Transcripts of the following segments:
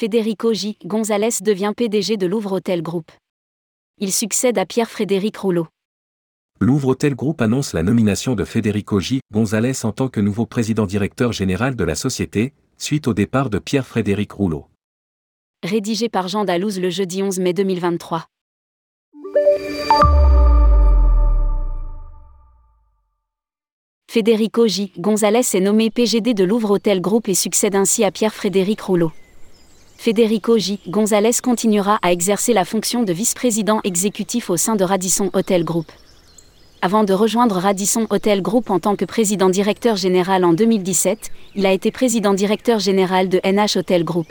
Federico J. González devient PDG de Louvre Hôtel Group. Il succède à Pierre-Frédéric Rouleau. Louvre Hôtel Group annonce la nomination de Federico J. González en tant que nouveau président directeur général de la société, suite au départ de Pierre-Frédéric Rouleau. Rédigé par Jean Dalouse le jeudi 11 mai 2023. Federico J. González est nommé PGD de Louvre Hôtel Group et succède ainsi à Pierre-Frédéric Rouleau. Federico J. González continuera à exercer la fonction de vice-président exécutif au sein de Radisson Hotel Group. Avant de rejoindre Radisson Hotel Group en tant que président directeur général en 2017, il a été président directeur général de NH Hotel Group.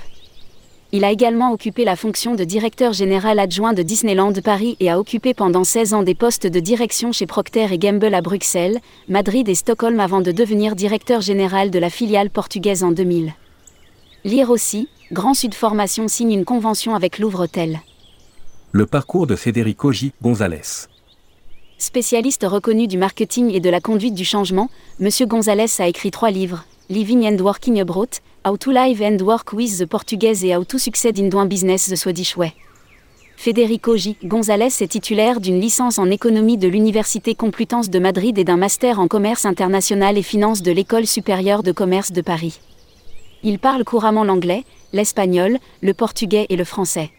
Il a également occupé la fonction de directeur général adjoint de Disneyland Paris et a occupé pendant 16 ans des postes de direction chez Procter Gamble à Bruxelles, Madrid et Stockholm avant de devenir directeur général de la filiale portugaise en 2000. Lire aussi, Grand Sud Formation signe une convention avec Louvre Hôtel. Le parcours de Federico J. González. Spécialiste reconnu du marketing et de la conduite du changement, M. González a écrit trois livres Living and Working Abroad, How to Live and Work with the Portuguese et How to Succeed in Doing Business the Swedish Way. Federico J. González est titulaire d'une licence en économie de l'Université Complutense de Madrid et d'un master en commerce international et finance de l'École supérieure de commerce de Paris. Il parle couramment l'anglais, l'espagnol, le portugais et le français.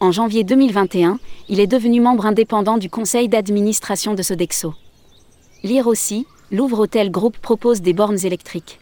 En janvier 2021, il est devenu membre indépendant du conseil d'administration de Sodexo. Lire aussi, Louvre Hôtel Group propose des bornes électriques.